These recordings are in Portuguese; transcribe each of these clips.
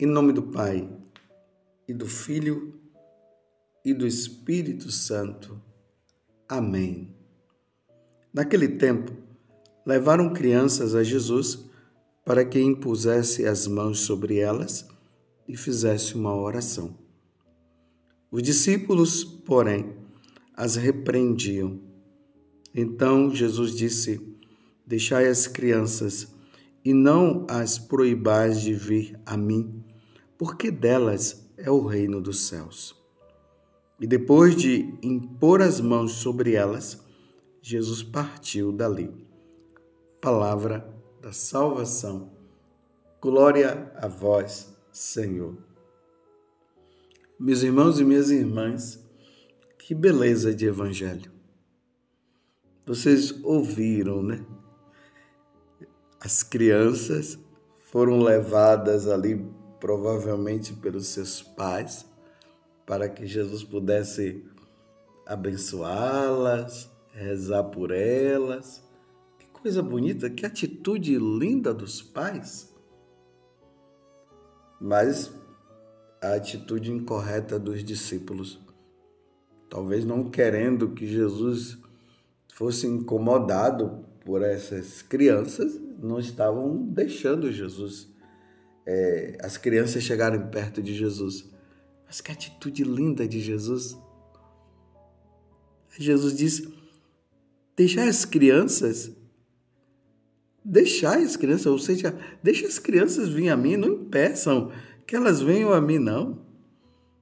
Em nome do Pai, e do Filho, e do Espírito Santo. Amém. Naquele tempo, levaram crianças a Jesus para que impusesse as mãos sobre elas e fizesse uma oração. Os discípulos, porém, as repreendiam. Então Jesus disse: Deixai as crianças e não as proibais de vir a mim porque delas é o reino dos céus. E depois de impor as mãos sobre elas, Jesus partiu dali. Palavra da salvação. Glória a vós, Senhor. Meus irmãos e minhas irmãs, que beleza de evangelho. Vocês ouviram, né? As crianças foram levadas ali provavelmente pelos seus pais, para que Jesus pudesse abençoá-las, rezar por elas. Que coisa bonita, que atitude linda dos pais. Mas a atitude incorreta dos discípulos, talvez não querendo que Jesus fosse incomodado por essas crianças, não estavam deixando Jesus é, as crianças chegarem perto de Jesus. Mas que atitude linda de Jesus. Jesus disse: deixar as crianças, deixar as crianças, ou seja, deixa as crianças virem a mim, não impeçam que elas venham a mim, não.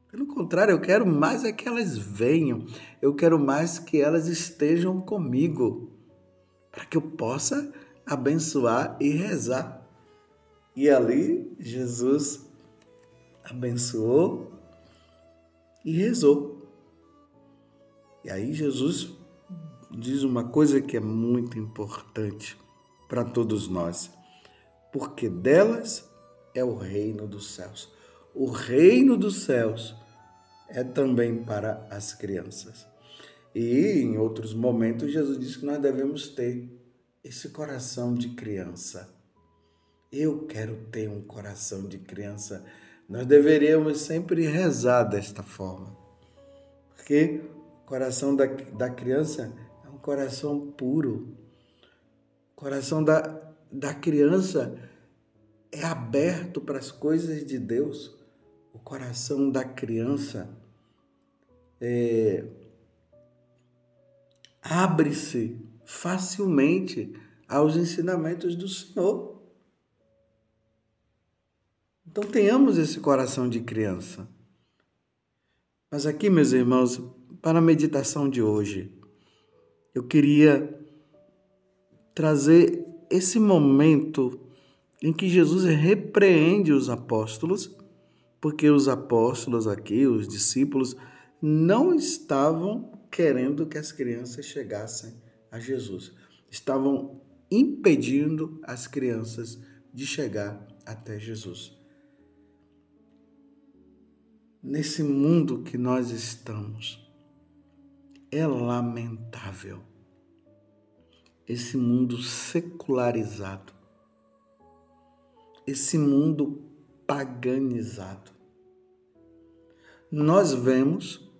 Pelo contrário, eu quero mais é que elas venham, eu quero mais que elas estejam comigo, para que eu possa abençoar e rezar. E ali Jesus abençoou e rezou. E aí Jesus diz uma coisa que é muito importante para todos nós, porque delas é o reino dos céus. O reino dos céus é também para as crianças. E em outros momentos Jesus disse que nós devemos ter esse coração de criança eu quero ter um coração de criança. Nós deveríamos sempre rezar desta forma. Porque o coração da, da criança é um coração puro. O coração da, da criança é aberto para as coisas de Deus. O coração da criança é, abre-se facilmente aos ensinamentos do Senhor. Então tenhamos esse coração de criança. Mas aqui, meus irmãos, para a meditação de hoje, eu queria trazer esse momento em que Jesus repreende os apóstolos, porque os apóstolos aqui, os discípulos, não estavam querendo que as crianças chegassem a Jesus. Estavam impedindo as crianças de chegar até Jesus nesse mundo que nós estamos. É lamentável esse mundo secularizado, esse mundo paganizado. Nós vemos,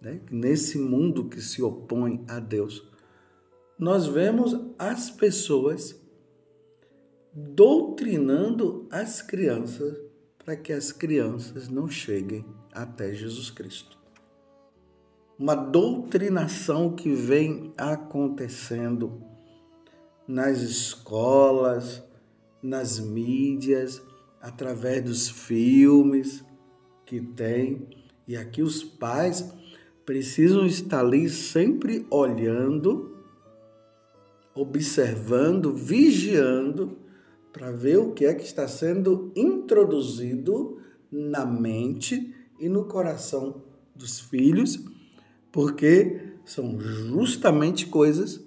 né, nesse mundo que se opõe a Deus, nós vemos as pessoas doutrinando as crianças para que as crianças não cheguem até Jesus Cristo. Uma doutrinação que vem acontecendo nas escolas, nas mídias, através dos filmes que tem. E aqui os pais precisam estar ali sempre olhando, observando, vigiando para ver o que é que está sendo introduzido na mente e no coração dos filhos, porque são justamente coisas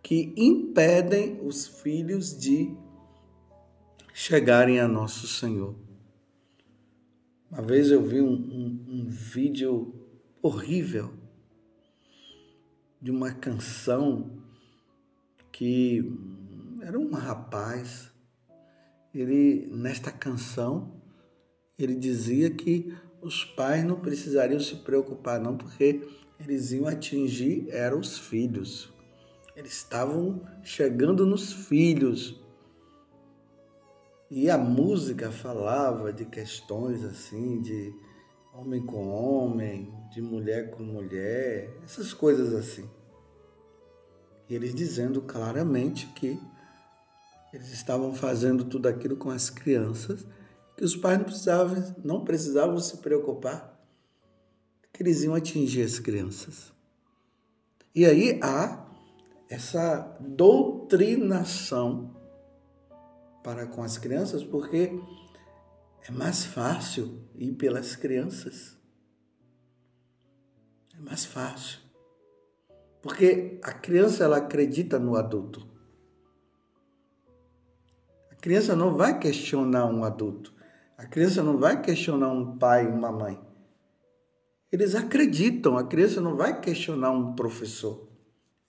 que impedem os filhos de chegarem a nosso Senhor. Uma vez eu vi um, um, um vídeo horrível de uma canção que era um rapaz ele nesta canção ele dizia que os pais não precisariam se preocupar, não, porque eles iam atingir eram os filhos. Eles estavam chegando nos filhos. E a música falava de questões assim, de homem com homem, de mulher com mulher, essas coisas assim. E eles dizendo claramente que eles estavam fazendo tudo aquilo com as crianças, que os pais não precisavam, não precisavam se preocupar, que eles iam atingir as crianças. E aí há essa doutrinação para com as crianças, porque é mais fácil ir pelas crianças. É mais fácil. Porque a criança ela acredita no adulto. A criança não vai questionar um adulto. A criança não vai questionar um pai, uma mãe. Eles acreditam. A criança não vai questionar um professor.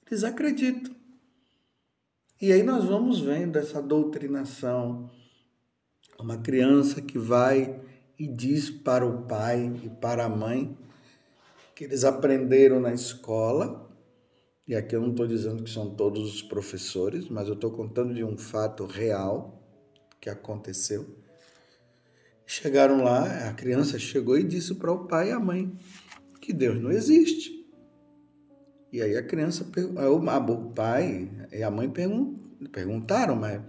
Eles acreditam. E aí nós vamos vendo essa doutrinação. Uma criança que vai e diz para o pai e para a mãe que eles aprenderam na escola. E aqui eu não estou dizendo que são todos os professores, mas eu estou contando de um fato real que aconteceu. Chegaram lá, a criança chegou e disse para o pai e a mãe que Deus não existe. E aí a criança, o pai e a mãe perguntaram, mas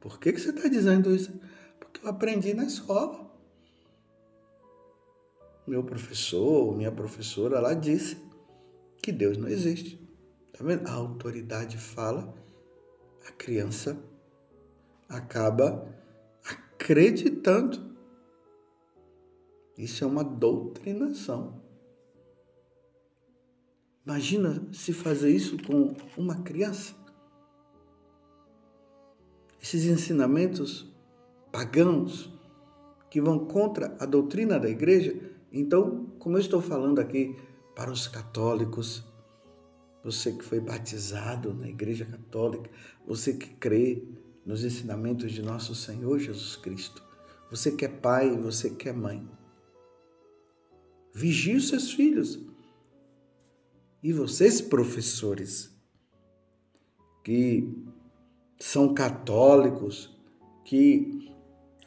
por que, você está dizendo isso? Porque eu aprendi na escola. Meu professor, minha professora lá disse que Deus não existe. Tá vendo? A autoridade fala, a criança acaba acreditando. Isso é uma doutrinação. Imagina se fazer isso com uma criança. Esses ensinamentos pagãos que vão contra a doutrina da igreja. Então, como eu estou falando aqui para os católicos, você que foi batizado na igreja católica, você que crê nos ensinamentos de nosso Senhor Jesus Cristo, você que é pai, você que é mãe. Vigie os seus filhos e vocês, professores, que são católicos, que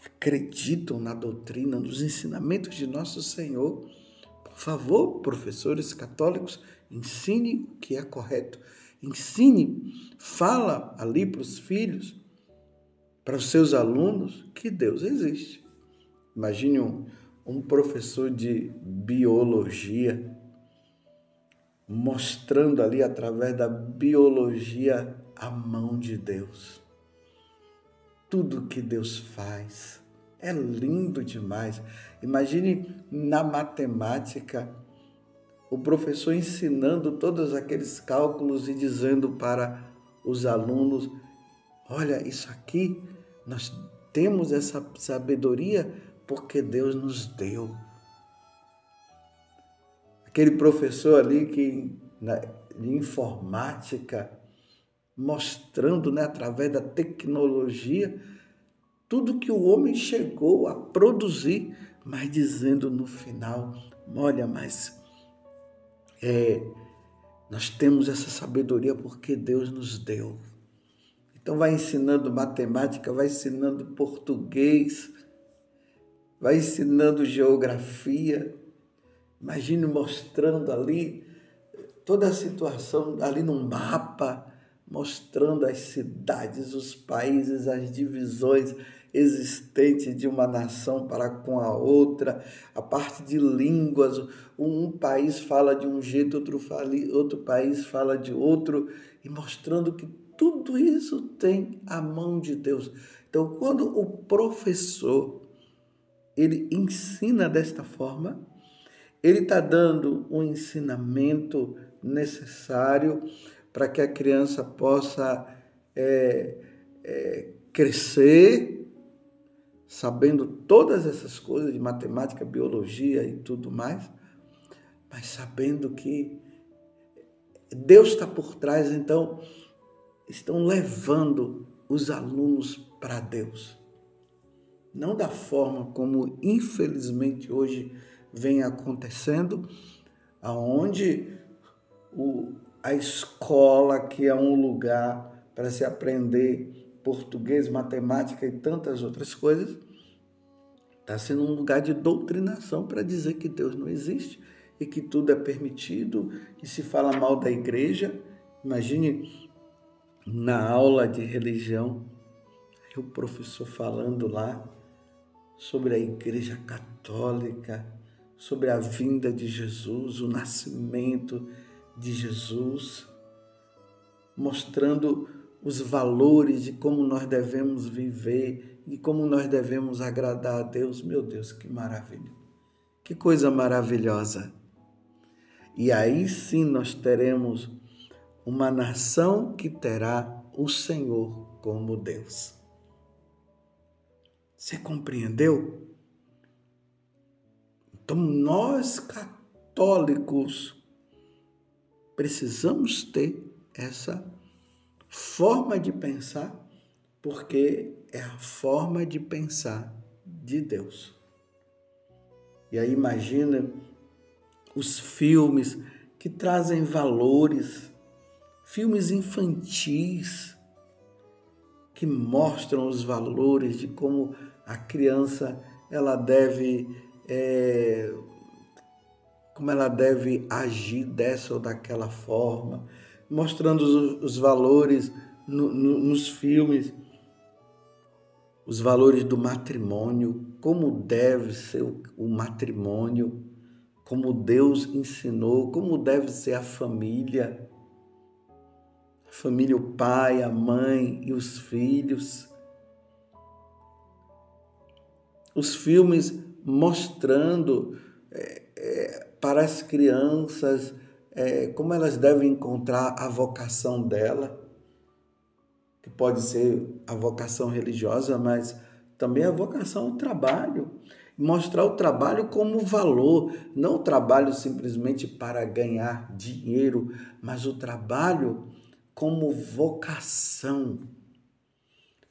acreditam na doutrina, nos ensinamentos de nosso Senhor, por favor, professores católicos, ensine o que é correto. Ensine, fala ali para os filhos, para os seus alunos, que Deus existe. Imagine um, um professor de biologia mostrando ali através da biologia a mão de Deus. Tudo que Deus faz é lindo demais. Imagine na matemática o professor ensinando todos aqueles cálculos e dizendo para os alunos: olha, isso aqui nós temos essa sabedoria porque Deus nos deu aquele professor ali que na, de informática, mostrando né, através da tecnologia tudo que o homem chegou a produzir, mas dizendo no final: olha, mas é, nós temos essa sabedoria porque Deus nos deu. Então, vai ensinando matemática, vai ensinando português, vai ensinando geografia, Imagine mostrando ali toda a situação ali no mapa, mostrando as cidades, os países, as divisões existentes de uma nação para com a outra, a parte de línguas, um país fala de um jeito, outro, fala, outro país fala de outro, e mostrando que tudo isso tem a mão de Deus. Então, quando o professor ele ensina desta forma, ele está dando um ensinamento necessário para que a criança possa é, é, crescer sabendo todas essas coisas de matemática, biologia e tudo mais, mas sabendo que Deus está por trás, então estão levando os alunos para Deus. não da forma como infelizmente hoje vem acontecendo, aonde o, a escola, que é um lugar para se aprender português, matemática e tantas outras coisas, está sendo um lugar de doutrinação para dizer que Deus não existe e que tudo é permitido, que se fala mal da igreja. Imagine na aula de religião, o professor falando lá sobre a igreja católica, sobre a vinda de Jesus, o nascimento de Jesus, mostrando os valores de como nós devemos viver e como nós devemos agradar a Deus. Meu Deus, que maravilha! Que coisa maravilhosa! E aí sim nós teremos uma nação que terá o Senhor como Deus. Você compreendeu? Então nós católicos precisamos ter essa forma de pensar, porque é a forma de pensar de Deus. E aí imagina os filmes que trazem valores, filmes infantis que mostram os valores de como a criança ela deve é, como ela deve agir dessa ou daquela forma, mostrando os, os valores no, no, nos filmes, os valores do matrimônio, como deve ser o, o matrimônio, como Deus ensinou, como deve ser a família, a família, o pai, a mãe e os filhos. Os filmes mostrando é, é, para as crianças é, como elas devem encontrar a vocação dela, que pode ser a vocação religiosa, mas também a vocação ao trabalho mostrar o trabalho como valor, não o trabalho simplesmente para ganhar dinheiro, mas o trabalho como vocação.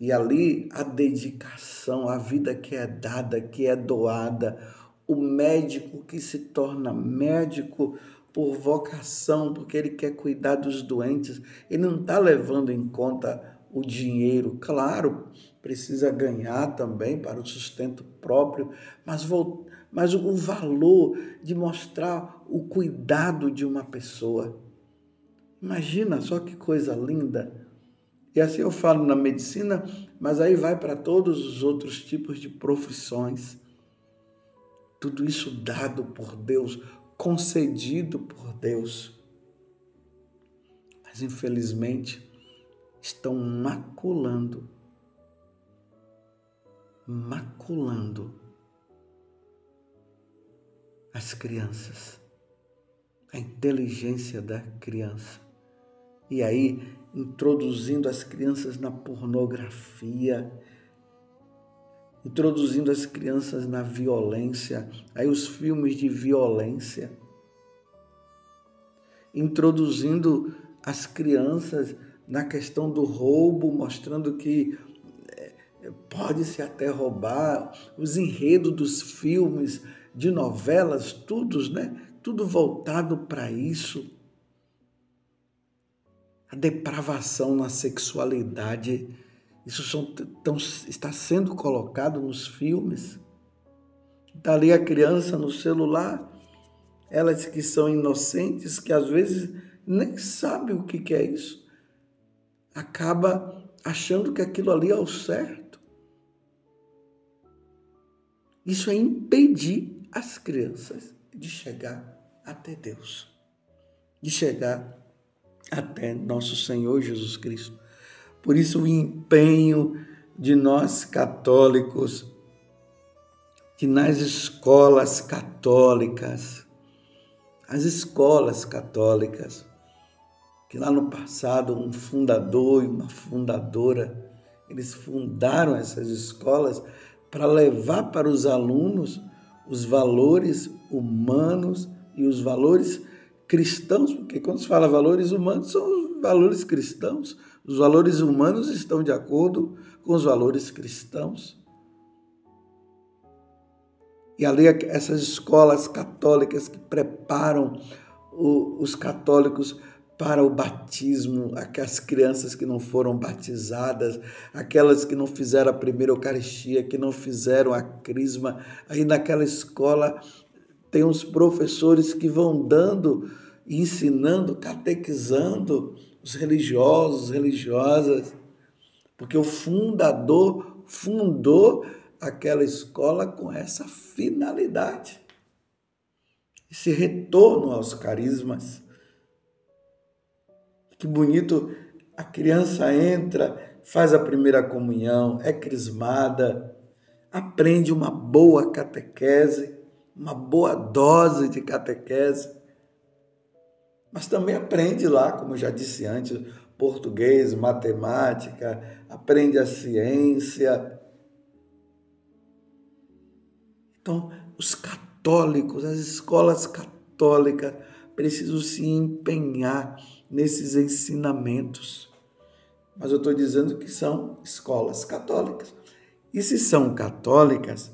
E ali a dedicação, a vida que é dada, que é doada, o médico que se torna médico por vocação, porque ele quer cuidar dos doentes, ele não está levando em conta o dinheiro. Claro, precisa ganhar também para o sustento próprio, mas, vou, mas o valor de mostrar o cuidado de uma pessoa. Imagina só que coisa linda. E assim eu falo na medicina, mas aí vai para todos os outros tipos de profissões. Tudo isso dado por Deus, concedido por Deus. Mas infelizmente, estão maculando, maculando as crianças, a inteligência da criança. E aí, introduzindo as crianças na pornografia, introduzindo as crianças na violência, aí os filmes de violência, introduzindo as crianças na questão do roubo, mostrando que é, pode-se até roubar, os enredos dos filmes, de novelas, tudo, né? Tudo voltado para isso. A depravação na sexualidade, isso são, tão, está sendo colocado nos filmes. Está ali a criança no celular, elas que são inocentes, que às vezes nem sabem o que, é isso acaba achando que aquilo ali é o certo. Isso é impedir as crianças de chegar até Deus, de chegar até nosso Senhor Jesus Cristo. Por isso, o empenho de nós católicos, que nas escolas católicas, as escolas católicas, que lá no passado um fundador e uma fundadora, eles fundaram essas escolas para levar para os alunos os valores humanos e os valores cristãos, porque quando se fala valores humanos, são os valores cristãos. Os valores humanos estão de acordo com os valores cristãos. E ali essas escolas católicas que preparam os católicos para o batismo, aquelas crianças que não foram batizadas, aquelas que não fizeram a primeira Eucaristia, que não fizeram a crisma. Aí naquela escola tem uns professores que vão dando, ensinando, catequizando os religiosos, religiosas, porque o fundador fundou aquela escola com essa finalidade. Esse retorno aos carismas. Que bonito, a criança entra, faz a primeira comunhão, é crismada, aprende uma boa catequese, uma boa dose de catequese, mas também aprende lá, como já disse antes, português, matemática, aprende a ciência. Então, os católicos, as escolas católicas precisam se empenhar nesses ensinamentos. Mas eu estou dizendo que são escolas católicas. E se são católicas,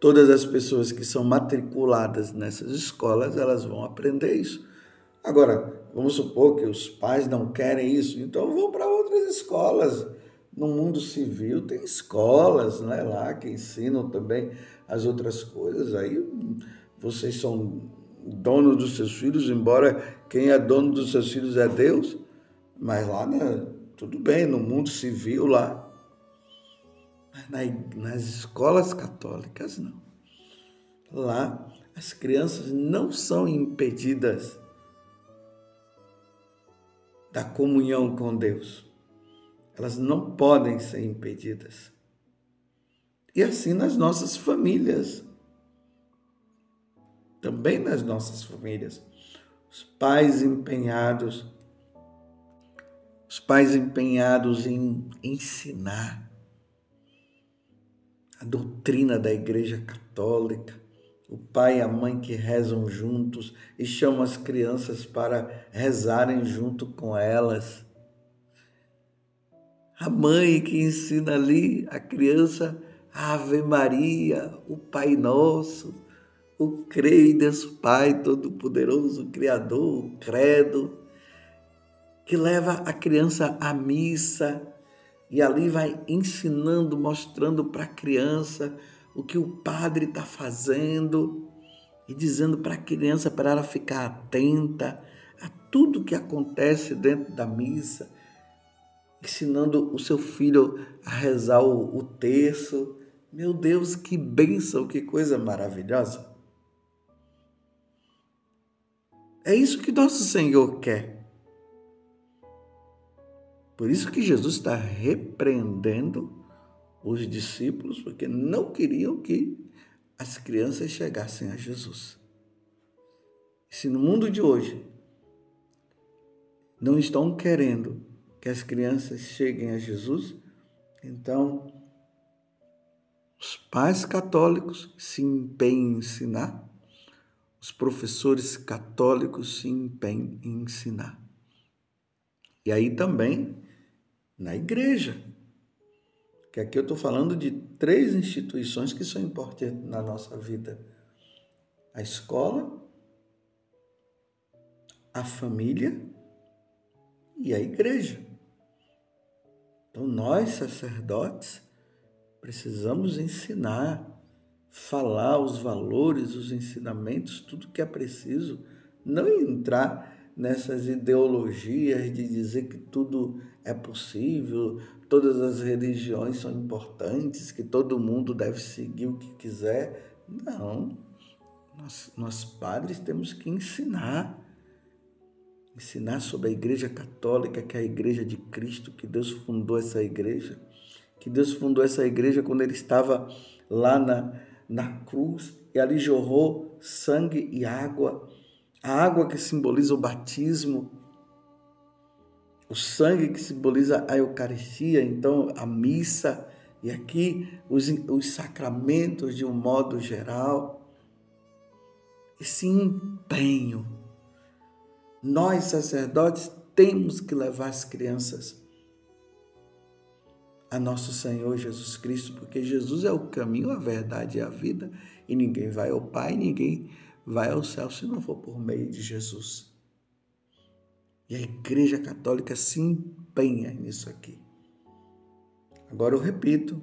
todas as pessoas que são matriculadas nessas escolas, elas vão aprender isso. Agora, vamos supor que os pais não querem isso, então vão para outras escolas. No mundo civil tem escolas né, lá que ensinam também as outras coisas. Aí vocês são donos dos seus filhos, embora quem é dono dos seus filhos é Deus, mas lá né, tudo bem, no mundo civil lá nas escolas católicas, não. Lá, as crianças não são impedidas da comunhão com Deus. Elas não podem ser impedidas. E assim nas nossas famílias. Também nas nossas famílias. Os pais empenhados, os pais empenhados em ensinar a doutrina da Igreja Católica, o pai e a mãe que rezam juntos e chamam as crianças para rezarem junto com elas. A mãe que ensina ali a criança a Ave Maria, o Pai Nosso, o Creio Deus Pai Todo-Poderoso, Criador, o Credo, que leva a criança à missa, e ali vai ensinando, mostrando para a criança o que o padre está fazendo e dizendo para a criança para ela ficar atenta a tudo que acontece dentro da missa, ensinando o seu filho a rezar o, o terço. Meu Deus, que bênção, que coisa maravilhosa! É isso que nosso Senhor quer. Por isso que Jesus está repreendendo os discípulos, porque não queriam que as crianças chegassem a Jesus. Se no mundo de hoje não estão querendo que as crianças cheguem a Jesus, então os pais católicos se empenham em ensinar, os professores católicos se empenham em ensinar. E aí também na igreja. Que aqui eu estou falando de três instituições que são importantes na nossa vida: a escola, a família e a igreja. Então, nós, sacerdotes, precisamos ensinar, falar os valores, os ensinamentos, tudo que é preciso, não entrar nessas ideologias de dizer que tudo é possível, todas as religiões são importantes, que todo mundo deve seguir o que quiser. Não. Nós, nós padres temos que ensinar. Ensinar sobre a Igreja Católica, que é a Igreja de Cristo, que Deus fundou essa igreja. Que Deus fundou essa igreja quando ele estava lá na, na cruz e ali jorrou sangue e água a água que simboliza o batismo, o sangue que simboliza a Eucaristia, então a missa, e aqui os, os sacramentos de um modo geral. Esse empenho. Nós, sacerdotes, temos que levar as crianças a nosso Senhor Jesus Cristo, porque Jesus é o caminho, a verdade e a vida, e ninguém vai ao Pai, ninguém vai ao céu se não for por meio de Jesus. E a Igreja Católica se empenha nisso aqui. Agora eu repito,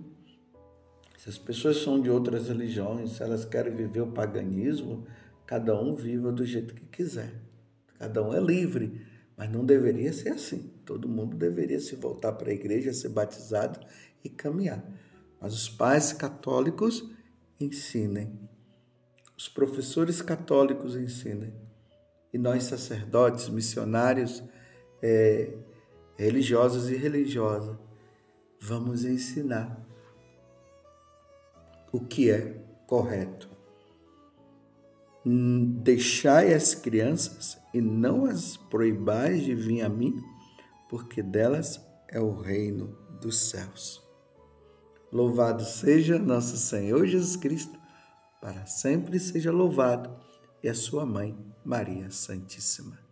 se as pessoas são de outras religiões, se elas querem viver o paganismo, cada um viva do jeito que quiser. Cada um é livre, mas não deveria ser assim. Todo mundo deveria se voltar para a igreja, ser batizado e caminhar. Mas os pais católicos ensinem. Os professores católicos ensinem. E nós, sacerdotes, missionários, é, religiosos e religiosas, vamos ensinar o que é correto. Deixai as crianças e não as proibais de vir a mim, porque delas é o reino dos céus. Louvado seja nosso Senhor Jesus Cristo, para sempre seja louvado, e a sua mãe, Maria Santíssima.